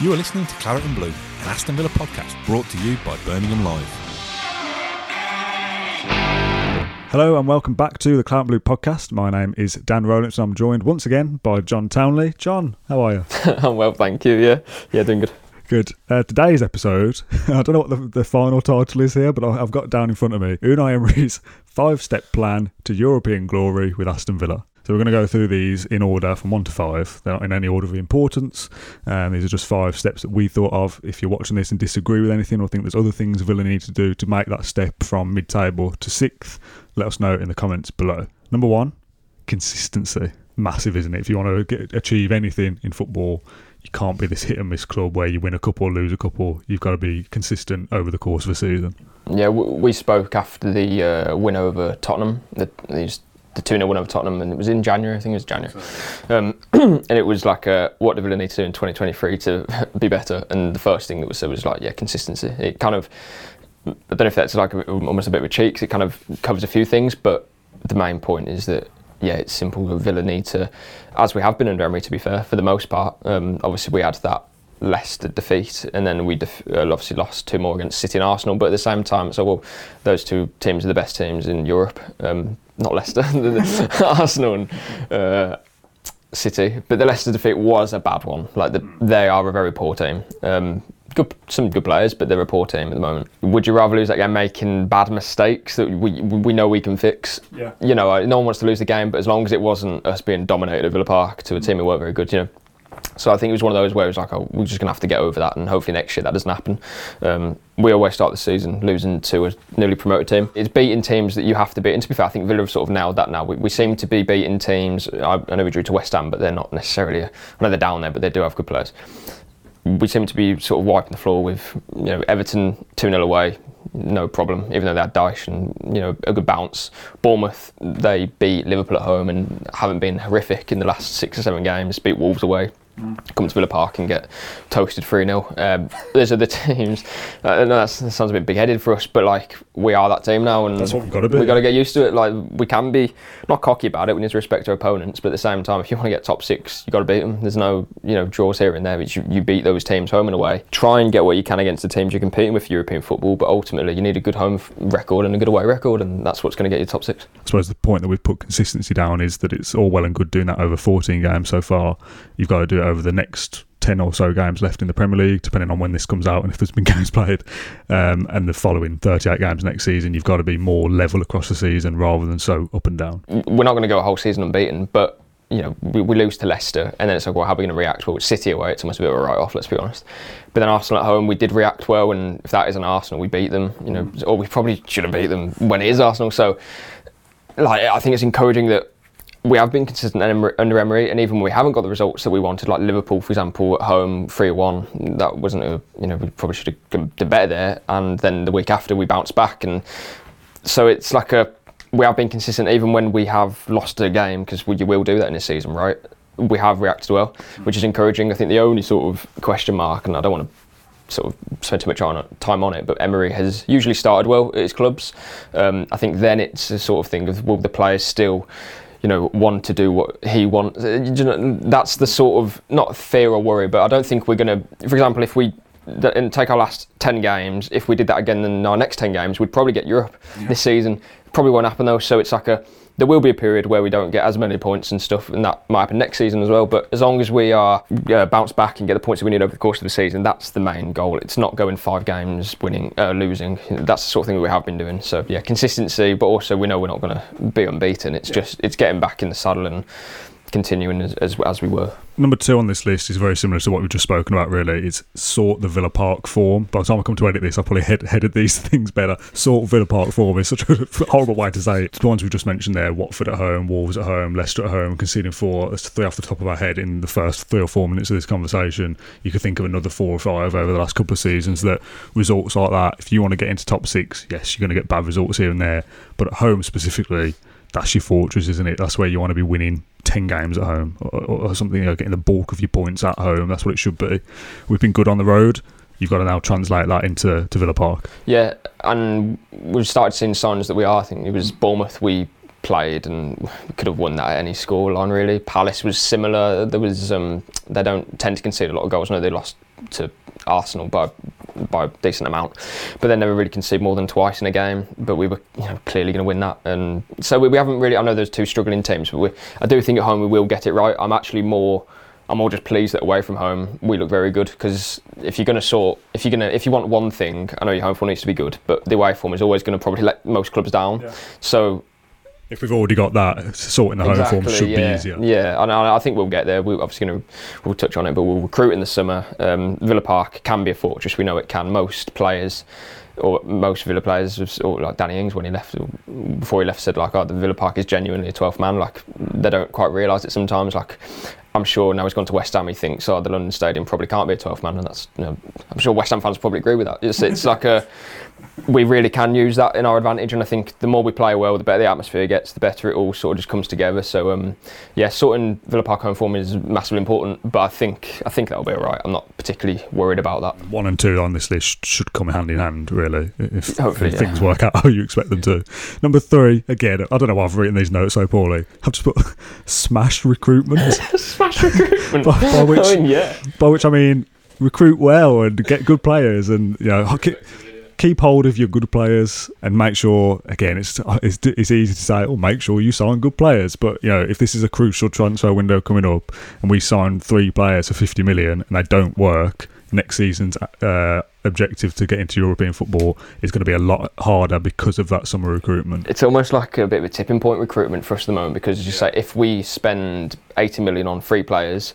You are listening to Claret and Blue, an Aston Villa podcast brought to you by Birmingham Live. Hello and welcome back to the Claret and Blue podcast. My name is Dan Rolinson and I'm joined once again by John Townley. John, how are you? I'm well, thank you. Yeah, yeah, doing good. Good. Uh, today's episode, I don't know what the, the final title is here, but I- I've got it down in front of me. Unai Emery's five-step plan to European glory with Aston Villa. So we're going to go through these in order from one to five. They're not in any order of importance. Um, these are just five steps that we thought of. If you're watching this and disagree with anything or think there's other things Villa need to do to make that step from mid-table to sixth, let us know in the comments below. Number one, consistency. Massive, isn't it? If you want to get, achieve anything in football, you can't be this hit and miss club where you win a couple, or lose a couple. You've got to be consistent over the course of a season. Yeah, we spoke after the uh, win over Tottenham. The, these the two 0 win over Tottenham, and it was in January. I think it was January, um, and it was like, uh, what do Villa need to do in 2023 to be better? And the first thing that was said was like, yeah, consistency. It kind of, I don't know if that's like a, almost a bit of a cheek. 'cause It kind of covers a few things, but the main point is that yeah, it's simple. Villa need to, as we have been under Emery, to be fair, for the most part. Um, obviously, we had that Leicester defeat, and then we def- uh, obviously lost two more against City and Arsenal. But at the same time, so well, those two teams are the best teams in Europe. Um, not Leicester, Arsenal and uh, City. But the Leicester defeat was a bad one. Like the, they are a very poor team. Um, good, some good players, but they're a poor team at the moment. Would you rather lose that game making bad mistakes that we we know we can fix? Yeah. You know, no one wants to lose the game, but as long as it wasn't us being dominated at Villa Park to a team who weren't very good, you know. So I think it was one of those where it was like, oh, we're just going to have to get over that, and hopefully next year that doesn't happen. Um, we always start the season losing to a newly promoted team. It's beating teams that you have to beat. And to be fair, I think Villa have sort of nailed that now. We, we seem to be beating teams. I, I know we drew to West Ham, but they're not necessarily. I know they're down there, but they do have good players. We seem to be sort of wiping the floor with, you know, Everton 2 0 away, no problem, even though they had Dyche and, you know, a good bounce. Bournemouth, they beat Liverpool at home and haven't been horrific in the last six or seven games, beat Wolves away. Come to Villa Park and get toasted 3 0. Um, those are the teams. I know that sounds a bit big headed for us, but like we are that team now, and That's what we've gotta be. We've got to get used to it. Like we can be not cocky about it. We need to respect our opponents, but at the same time, if you want to get top six, you have got to beat them. There's no you know draws here and there. You, you beat those teams home and away. Try and get what you can against the teams you're competing with for European football, but ultimately you need a good home record and a good away record, and that's what's going to get you top six. I suppose the point that we've put consistency down is that it's all well and good doing that over 14 games so far. You've got to do it over the next 10 or so games left in the Premier League, depending on when this comes out and if there's been games played. Um, and the following 38 games next season, you've got to be more level across the season rather than so up and down. we're not going to go a whole season unbeaten, but you know we, we lose to Leicester, and then it's like, well, how are we going to react? Well, it's City away, it's almost a bit of a write-off, let's be honest. But then Arsenal at home, we did react well, and if that isn't Arsenal, we beat them. You know, or we probably should have beat them when it is Arsenal. So, like, I think it's encouraging that. We have been consistent under Emery, and even when we haven't got the results that we wanted, like Liverpool, for example, at home, three-one, that wasn't a you know we probably should have done better there. And then the week after, we bounced back, and so it's like a we have been consistent even when we have lost a game because you will do that in this season, right? We have reacted well, which is encouraging. I think the only sort of question mark, and I don't want to sort of spend too much time on it, but Emery has usually started well at his clubs. Um, I think then it's a sort of thing of will the players still, you know, want to do what he wants? Uh, you know, that's the sort of not fear or worry, but I don't think we're going to. For example, if we and take our last 10 games, if we did that again in our next 10 games, we'd probably get Europe this season. Probably won't happen though, so it's like a there will be a period where we don't get as many points and stuff, and that might happen next season as well. But as long as we are uh, bounce back and get the points that we need over the course of the season, that's the main goal. It's not going five games winning, uh, losing. That's the sort of thing that we have been doing. So yeah, consistency, but also we know we're not going to be unbeaten. It's just it's getting back in the saddle and continuing as, as as we were. Number two on this list is very similar to what we've just spoken about, really. It's sort the Villa Park form. By the time I come to edit this, I'll probably head, headed these things better. Sort Villa Park form is such a horrible way to say it. The ones we've just mentioned there Watford at home, Wolves at home, Leicester at home, conceding four. That's three off the top of our head in the first three or four minutes of this conversation. You could think of another four or five over the last couple of seasons that results like that. If you want to get into top six, yes, you're going to get bad results here and there. But at home specifically, that's your fortress, isn't it? That's where you want to be winning 10 games at home or, or something, you know, getting the bulk of your points at home. That's what it should be. We've been good on the road. You've got to now translate that into to Villa Park. Yeah, and we've started seeing signs that we are. I think it was Bournemouth we played and we could have won that at any score line really. Palace was similar. There was um, they don't tend to concede a lot of goals. No, they lost to Arsenal by by a decent amount, but they never really conceded more than twice in a game. But we were you know, clearly going to win that, and so we, we haven't really. I know there's two struggling teams, but we, I do think at home we will get it right. I'm actually more. I'm more just pleased that away from home we look very good because if you're going to sort, if you're going to, if you want one thing, I know your home form needs to be good, but the away form is always going to probably let most clubs down. Yeah. So If we've already got that, sorting the home form should yeah. be easier. Yeah, and I, I think we'll get there. We're obviously going to we'll touch on it, but we'll recruit in the summer. Um, Villa Park can be a fortress. We know it can. Most players, or most Villa players, or like Danny Ings when he left, before he left, said like, "Oh, the Villa Park is genuinely a 12th man." Like they don't quite realise it sometimes. Like I'm sure now he's gone to West Ham, he thinks, "Oh, the London Stadium probably can't be a 12th man," and that's. You know, I'm sure West Ham fans probably agree with that. It's, it's like a we really can use that in our advantage, and I think the more we play well, the better the atmosphere gets, the better it all sort of just comes together. So, um, yeah, sorting Villa Park home form is massively important, but I think I think that'll be all right. I'm not particularly worried about that. One and two on this list should come hand in hand, really, if, Hopefully, if yeah. things work out how you expect them to. Number three, again, I don't know why I've written these notes so poorly. I've just put smash recruitment, Smash recruitment. by, by which I mean, yeah. by which I mean recruit well and get good players, and you know keep, keep hold of your good players and make sure. Again, it's it's, it's easy to say, oh, make sure you sign good players, but you know if this is a crucial transfer window coming up and we sign three players for fifty million and they don't work, next season's uh, objective to get into European football is going to be a lot harder because of that summer recruitment. It's almost like a bit of a tipping point recruitment for us at the moment because, as you say, if we spend 80 million on free players,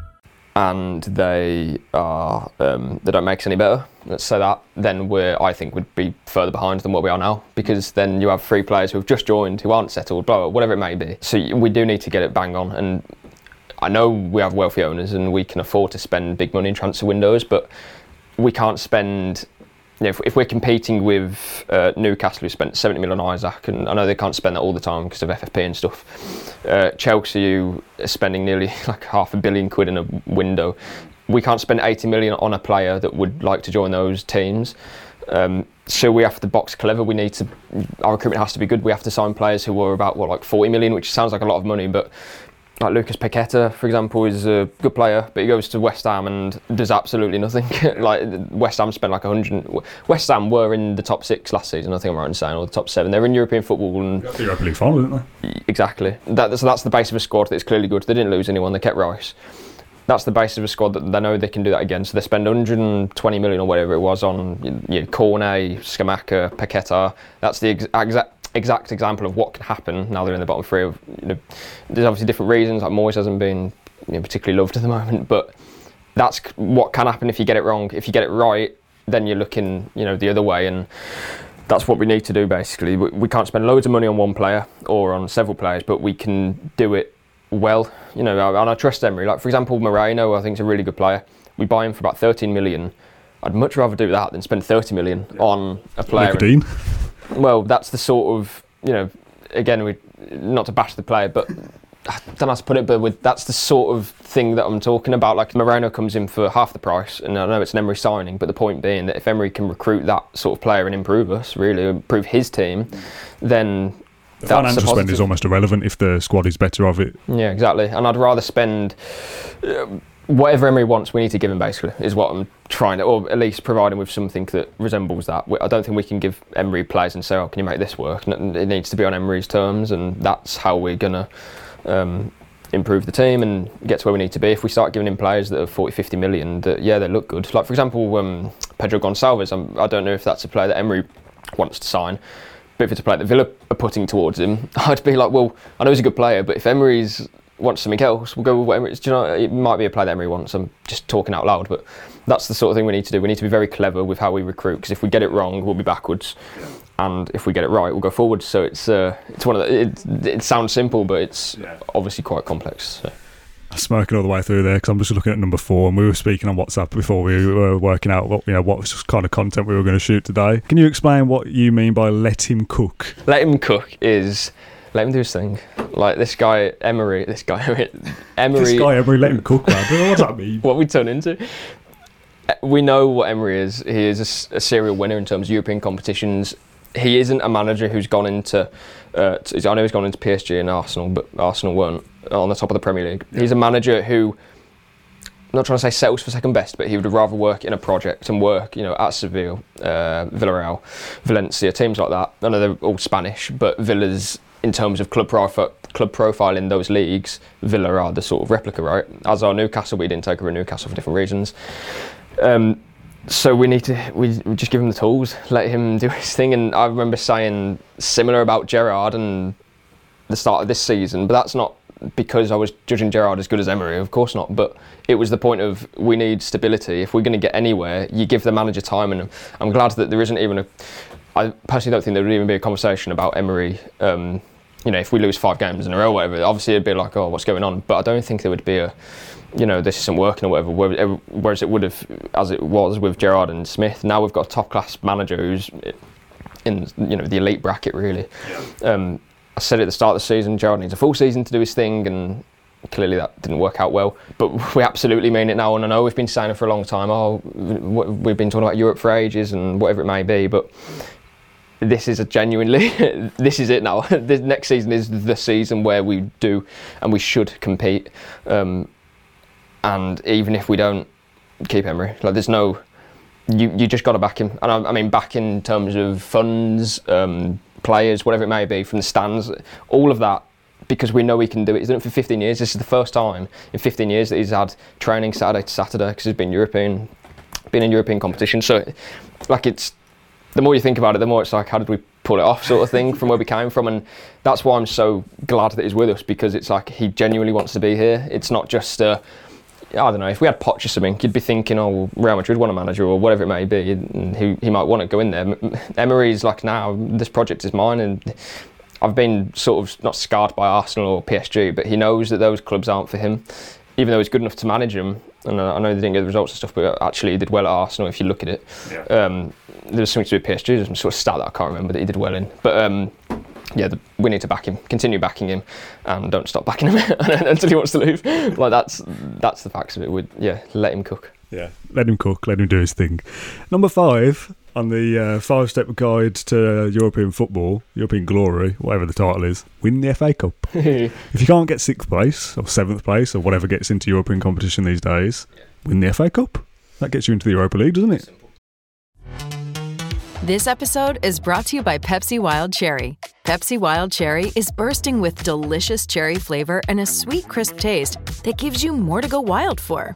And they are um, they don't make us any better. Say that. Then we're I think would be further behind than what we are now because then you have three players who have just joined who aren't settled, blah, blah whatever it may be. So we do need to get it bang on. And I know we have wealthy owners and we can afford to spend big money in transfer windows, but we can't spend. You know, if, if we're competing with uh, Newcastle, who spent 70 million on Isak, and I know they can't spend that all the time because of FFP and stuff. Uh, Chelsea, who are spending nearly like half a billion quid in a window, we can't spend 80 million on a player that would like to join those teams. Um, so we have to box clever. We need to. Our recruitment has to be good. We have to sign players who are about what like 40 million, which sounds like a lot of money, but like Lucas Paqueta, for example, is a good player, but he goes to West Ham and does absolutely nothing. like West Ham spent like 100. West Ham were in the top six last season, I think I'm right in saying, or the top seven. They're in European football, and The Europa League final, didn't they? exactly. That, so that's the base of a squad that's clearly good. They didn't lose anyone. They kept Rice. That's the base of a squad that they know they can do that again. So they spend 120 million or whatever it was on you know, Cornet, Scamacca, Paqueta. That's the ex- exact exact example of what can happen now they're in the bottom three. Of you know, there's obviously different reasons. Like Moyes hasn't been you know, particularly loved at the moment, but that's what can happen if you get it wrong. If you get it right, then you're looking you know the other way and that's what we need to do basically. We, we can't spend loads of money on one player or on several players, but we can do it well. You know, and I trust Emery. Like for example, Moreno, I think is a really good player. We buy him for about 13 million. I'd much rather do that than spend 30 million on a player. Dean. Well, that's the sort of you know, again, we not to bash the player, but I don't know how to put it, but with, that's the sort of thing that I'm talking about. Like Moreno comes in for half the price, and I know it's an Emery signing, but the point being that if Emery can recruit that sort of player and improve us, really improve his team, then The That's financial spend is almost irrelevant if the squad is better of it. Yeah, exactly. And I'd rather spend uh, whatever Emery wants. We need to give him basically is what I'm trying to, or at least provide him with something that resembles that. I don't think we can give Emery players and say, "Oh, can you make this work?" It needs to be on Emery's terms, and that's how we're gonna. Um, improve the team and get to where we need to be if we start giving him players that are 40 50 million that yeah they look good like for example um, Pedro Gonçalves I'm, I don't know if that's a player that Emery wants to sign but if it's a player that Villa are putting towards him, I'd be like, well, I know he's a good player, but if Emery's wants something else, we'll go with what Emery's. Do you know, it might be a player that Emery wants. I'm just talking out loud, but that's the sort of thing we need to do. We need to be very clever with how we recruit, because if we get it wrong, we'll be backwards, and if we get it right, we'll go forwards. So it's uh, it's one of the, it, it sounds simple, but it's obviously quite complex. So. smoking all the way through there because I'm just looking at number four, and we were speaking on WhatsApp before we were working out what you know what kind of content we were going to shoot today. Can you explain what you mean by let him cook? Let him cook is let him do his thing. Like this guy Emery, this guy Emery. This guy Emery let him cook, man. What does that mean? what we turn into. Uh, We know what Emery is. He is a serial winner in terms of European competitions. He isn't a manager who's gone into. Uh, t- I know he's gone into PSG and Arsenal, but Arsenal weren't on the top of the Premier League. He's a manager who. I'm not trying to say settles for second best, but he would rather work in a project and work, you know, at Seville, uh, Villarreal, Valencia, teams like that. I know they're all Spanish, but Villa's in terms of club profile, club profile in those leagues, Villa are the sort of replica, right? As are Newcastle, we didn't take over Newcastle for different reasons. Um, so we need to we, we just give him the tools, let him do his thing. And I remember saying similar about Gerrard and the start of this season, but that's not because I was judging Gerrard as good as Emery, of course not. But it was the point of we need stability. If we're going to get anywhere, you give the manager time. And I'm glad that there isn't even a. I personally don't think there would even be a conversation about Emery. Um, you know, if we lose five games in a row, or whatever, obviously it'd be like, oh, what's going on? But I don't think there would be a, you know, this isn't working or whatever. Whereas it would have, as it was with Gerrard and Smith. Now we've got a top class manager who's in, you know, the elite bracket really. Um, I said at the start of the season, Gerrard needs a full season to do his thing, and clearly that didn't work out well. But we absolutely mean it now, and I know we've been saying it for a long time. Oh, we've been talking about Europe for ages and whatever it may be, but this is a genuinely this is it now. this next season is the season where we do and we should compete. Um, and even if we don't keep Emery, like there's no you you just got to back him. And I, I mean back in terms of funds, um, players, whatever it may be, from the stands, all of that. Because we know he can do it. He's done it for 15 years. This is the first time in 15 years that he's had training Saturday to Saturday because he's been European, been in European competition. So, like it's the more you think about it, the more it's like, how did we pull it off, sort of thing, from where we came from, and that's why I'm so glad that he's with us because it's like he genuinely wants to be here. It's not just, I don't know, if we had Poch or something, you'd be thinking, oh, Real Madrid want a manager or whatever it may be, and he, he might want to go in there. Emery's like, now this project is mine, and I've been sort of not scarred by Arsenal or PSG, but he knows that those clubs aren't for him, even though he's good enough to manage them. And I know they didn't get the results and stuff, but actually he did well at Arsenal if you look at it. Um, there was something to do with PSG, there's some sort of stat that I can't remember that he did well in. But um, yeah, the, we need to back him, continue backing him, and don't stop backing him until he wants to leave. Like that's that's the facts of it. Would yeah, let him cook. Yeah, let him cook, let him do his thing. Number five on the uh, five-step guide to European football, European glory, whatever the title is, win the FA Cup. if you can't get sixth place or seventh place or whatever gets into European competition these days, win the FA Cup. That gets you into the Europa League, doesn't it? This episode is brought to you by Pepsi Wild Cherry. Pepsi Wild Cherry is bursting with delicious cherry flavor and a sweet, crisp taste that gives you more to go wild for.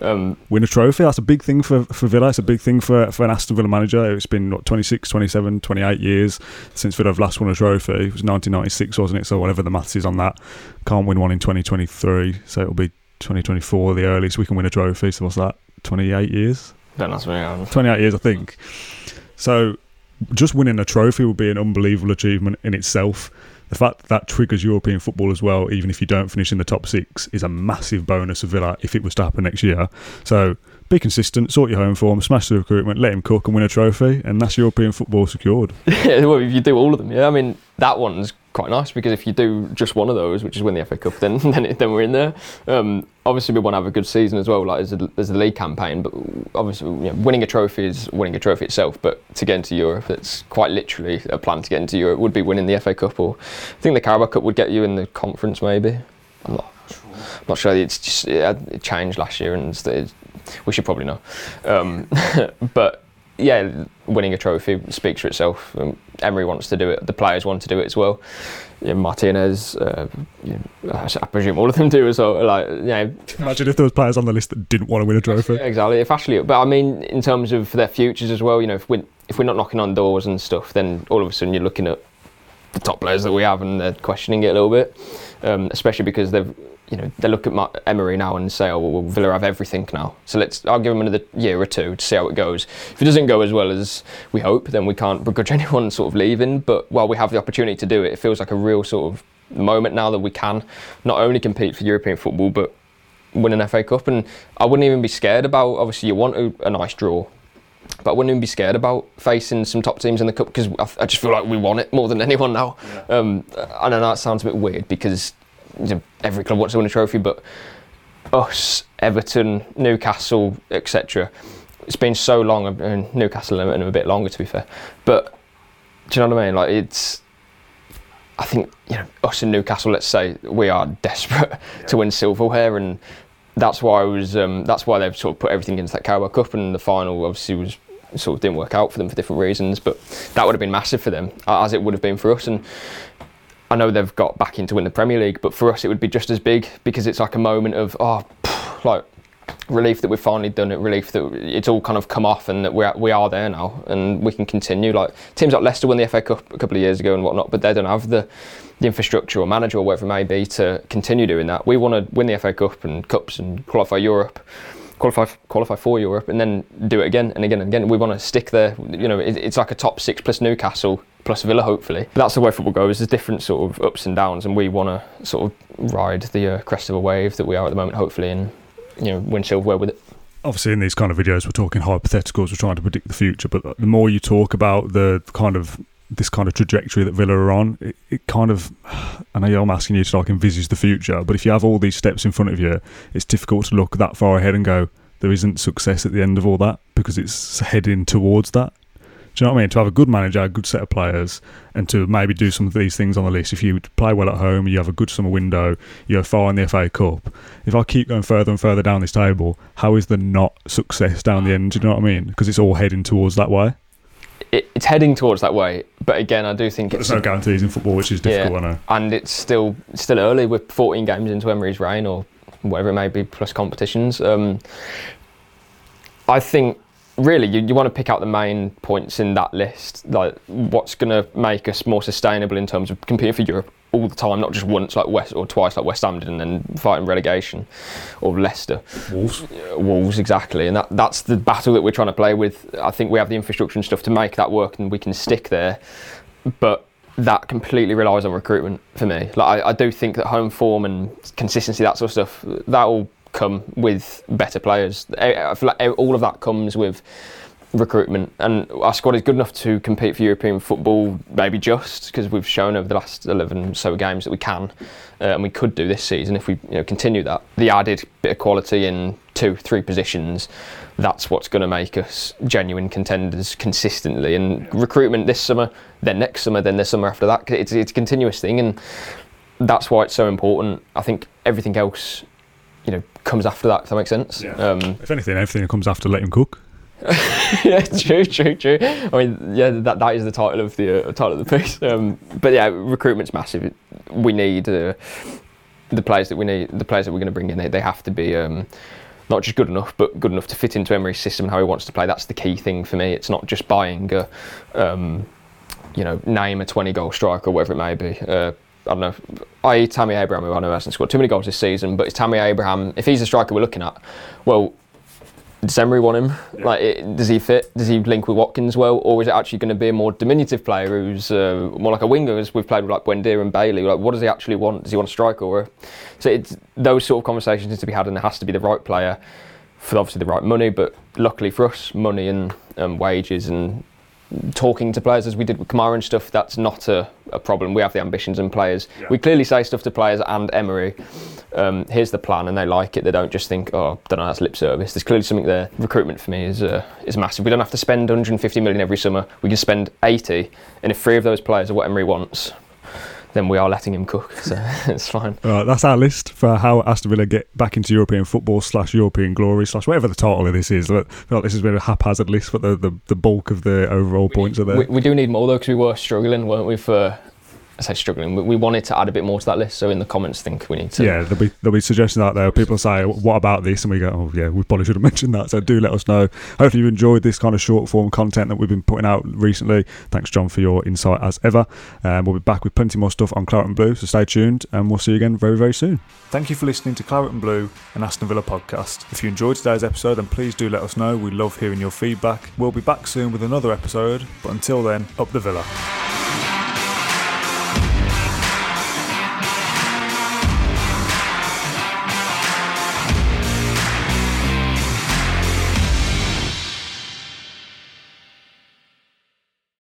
Um, Win a trophy. That's a big thing for, for Villa. It's a big thing for, for an Aston Villa manager. It's been, what, 26, 27, 28 years since Villa have last won a trophy. It was 1996, wasn't it? So whatever the maths is on that. Can't win one in 2023. So it'll be 2024, the earliest we can win a trophy. So what's that? 28 years? don't ask me. um, 28 years, I think. So just winning a trophy would be an unbelievable achievement in itself. The fact that, that triggers European football as well, even if you don't finish in the top six, is a massive bonus for Villa if it was to happen next year. So be consistent, sort your home form, smash the recruitment, let him cook and win a trophy, and that's European football secured. Yeah, well, if you do all of them, yeah. I mean, that one's quite nice because if you do just one of those, which is win the FA Cup, then then, it, then we're in there. Um, obviously, we want to have a good season as well, like as a, as a league campaign. But obviously, you know, winning a trophy is winning a trophy itself. But to get into Europe, it's quite literally a plan to get into Europe would be winning the FA Cup, or I think the Carabao Cup would get you in the conference, maybe. I'm not, I'm not sure. It's just it, changed last year, and it's, we should probably know. Um, but yeah, winning a trophy speaks for itself. Um, Emery wants to do it. The players want to do it as well. Yeah, Martinez, uh, know, I presume all of them do as well. Like, know, Imagine if there was players on the list that didn't want to win a trophy. exactly. If Ashley, but I mean, in terms of their futures as well, you know, if we if we're not knocking on doors and stuff, then all of a sudden you're looking at the top players that we have and they're questioning it a little bit, um, especially because they've. You know, they look at Emery now and say, "Oh, well, Villa have everything now." So let's. I'll give them another year or two to see how it goes. If it doesn't go as well as we hope, then we can't begrudge anyone sort of leaving. But while we have the opportunity to do it, it feels like a real sort of moment now that we can not only compete for European football, but win an FA Cup. And I wouldn't even be scared about. Obviously, you want a, a nice draw, but I wouldn't even be scared about facing some top teams in the cup because I, I just feel like we want it more than anyone now. Um, I know that sounds a bit weird because every club wants to win a trophy, but us, Everton, Newcastle, etc. It's been so long. I mean, Newcastle and a bit longer, to be fair. But do you know what I mean? Like it's. I think you know us in Newcastle. Let's say we are desperate to win silverware, and that's why I was. Um, that's why they've sort of put everything into that Carabao Cup, and the final obviously was sort of didn't work out for them for different reasons. But that would have been massive for them, as it would have been for us. And I know they've got back in to win the Premier League, but for us it would be just as big because it's like a moment of oh, like relief that we've finally done it, relief that it's all kind of come off and that we're, we are there now and we can continue. Like teams like Leicester won the FA Cup a couple of years ago and whatnot, but they don't have the, the infrastructure or manager or whatever it may be to continue doing that. We want to win the FA Cup and cups and qualify Europe. Qualify, qualify for Europe and then do it again and again and again. We want to stick there. You know, it, it's like a top six plus Newcastle plus Villa, hopefully. But that's the way football goes. There's different sort of ups and downs, and we want to sort of ride the uh, crest of a wave that we are at the moment, hopefully, and you know, win silverware with it. Obviously, in these kind of videos, we're talking hypotheticals. We're trying to predict the future, but the more you talk about the kind of this kind of trajectory that Villa are on, it, it kind of. I know I'm asking you to like envisage the future, but if you have all these steps in front of you, it's difficult to look that far ahead and go, there isn't success at the end of all that because it's heading towards that. Do you know what I mean? To have a good manager, a good set of players, and to maybe do some of these things on the list. If you play well at home, you have a good summer window, you go far in the FA Cup. If I keep going further and further down this table, how is there not success down the end? Do you know what I mean? Because it's all heading towards that way. It, it's heading towards that way, but again, I do think there's no guarantees in football, which is difficult. I know. and it's still still early. We're 14 games into Emery's reign, or whatever it may be, plus competitions. Um, I think really you, you want to pick out the main points in that list, like what's going to make us more sustainable in terms of competing for Europe all the time, not just once like West or twice like West Ham did, and then fighting relegation, or Leicester. Wolves. Uh, Wolves, exactly, and that, that's the battle that we're trying to play with. I think we have the infrastructure and stuff to make that work, and we can stick there. But that completely relies on recruitment for me. Like I, I do think that home form and consistency, that sort of stuff, that will come with better players. All of that comes with recruitment, and our squad is good enough to compete for European football. Maybe just because we've shown over the last 11 so games that we can, uh, and we could do this season if we you know, continue that. The added bit of quality in two, three positions. That's what's going to make us genuine contenders consistently. And recruitment this summer, then next summer, then the summer after that. It's, it's a continuous thing, and that's why it's so important. I think everything else, you know, comes after that. If that makes sense. Um, If anything, everything comes after let him cook. yeah, true, true, true. I mean, yeah, that that is the title of the uh, title of the piece. Um, but yeah, recruitment's massive. We need uh, the players that we need. The players that we're going to bring in, they, they have to be. Um, not just good enough, but good enough to fit into Emery's system and how he wants to play. That's the key thing for me. It's not just buying a, um, you know, name a 20 goal striker whatever it may be. Uh, I don't know. I Tammy Abraham, who I know hasn't scored too many goals this season, but it's Tammy Abraham. If he's the striker we're looking at, well, does Emery want him? Like, it, does he fit? Does he link with Watkins well, or is it actually going to be a more diminutive player who's uh, more like a winger, as we've played with like Buendia and Bailey? Like, what does he actually want? Does he want a striker? Or so it's those sort of conversations need to be had, and there has to be the right player for obviously the right money, but luckily for us, money and um, wages and talking to players as we did with Kamara and stuff, that's not a, a problem. We have the ambitions and players. We clearly say stuff to players and Emery. Um, here's the plan, and they like it. They don't just think, oh, don't know, that's lip service. There's clearly something there. Recruitment for me is uh, is massive. We don't have to spend 150 million every summer. We can spend 80, and if three of those players are what Emery wants, then we are letting him cook. So it's fine. All right, that's our list for how Aston Villa get back into European football slash European glory slash whatever the title of this is. Look, like this has been a haphazard list, but the, the, the bulk of the overall points are there. We, we do need more though because we were struggling, weren't we? For I say struggling, we, we wanted to add a bit more to that list. So in the comments, think we need to. yeah, there'll be there'll be suggestions out there. People say, "What about this?" And we go, "Oh, yeah, we probably should have mentioned that." So do let us know. Hopefully, you enjoyed this kind of short form content that we've been putting out recently. Thanks, John, for your insight as ever. Um, we'll be back with plenty more stuff on Claret and Blue. So stay tuned, and we'll see you again very very soon. Thank you for listening to Claret and Blue, an Aston Villa podcast. If you enjoyed today's episode, then please do let us know. We love hearing your feedback. We'll be back soon with another episode, but until then, up the Villa.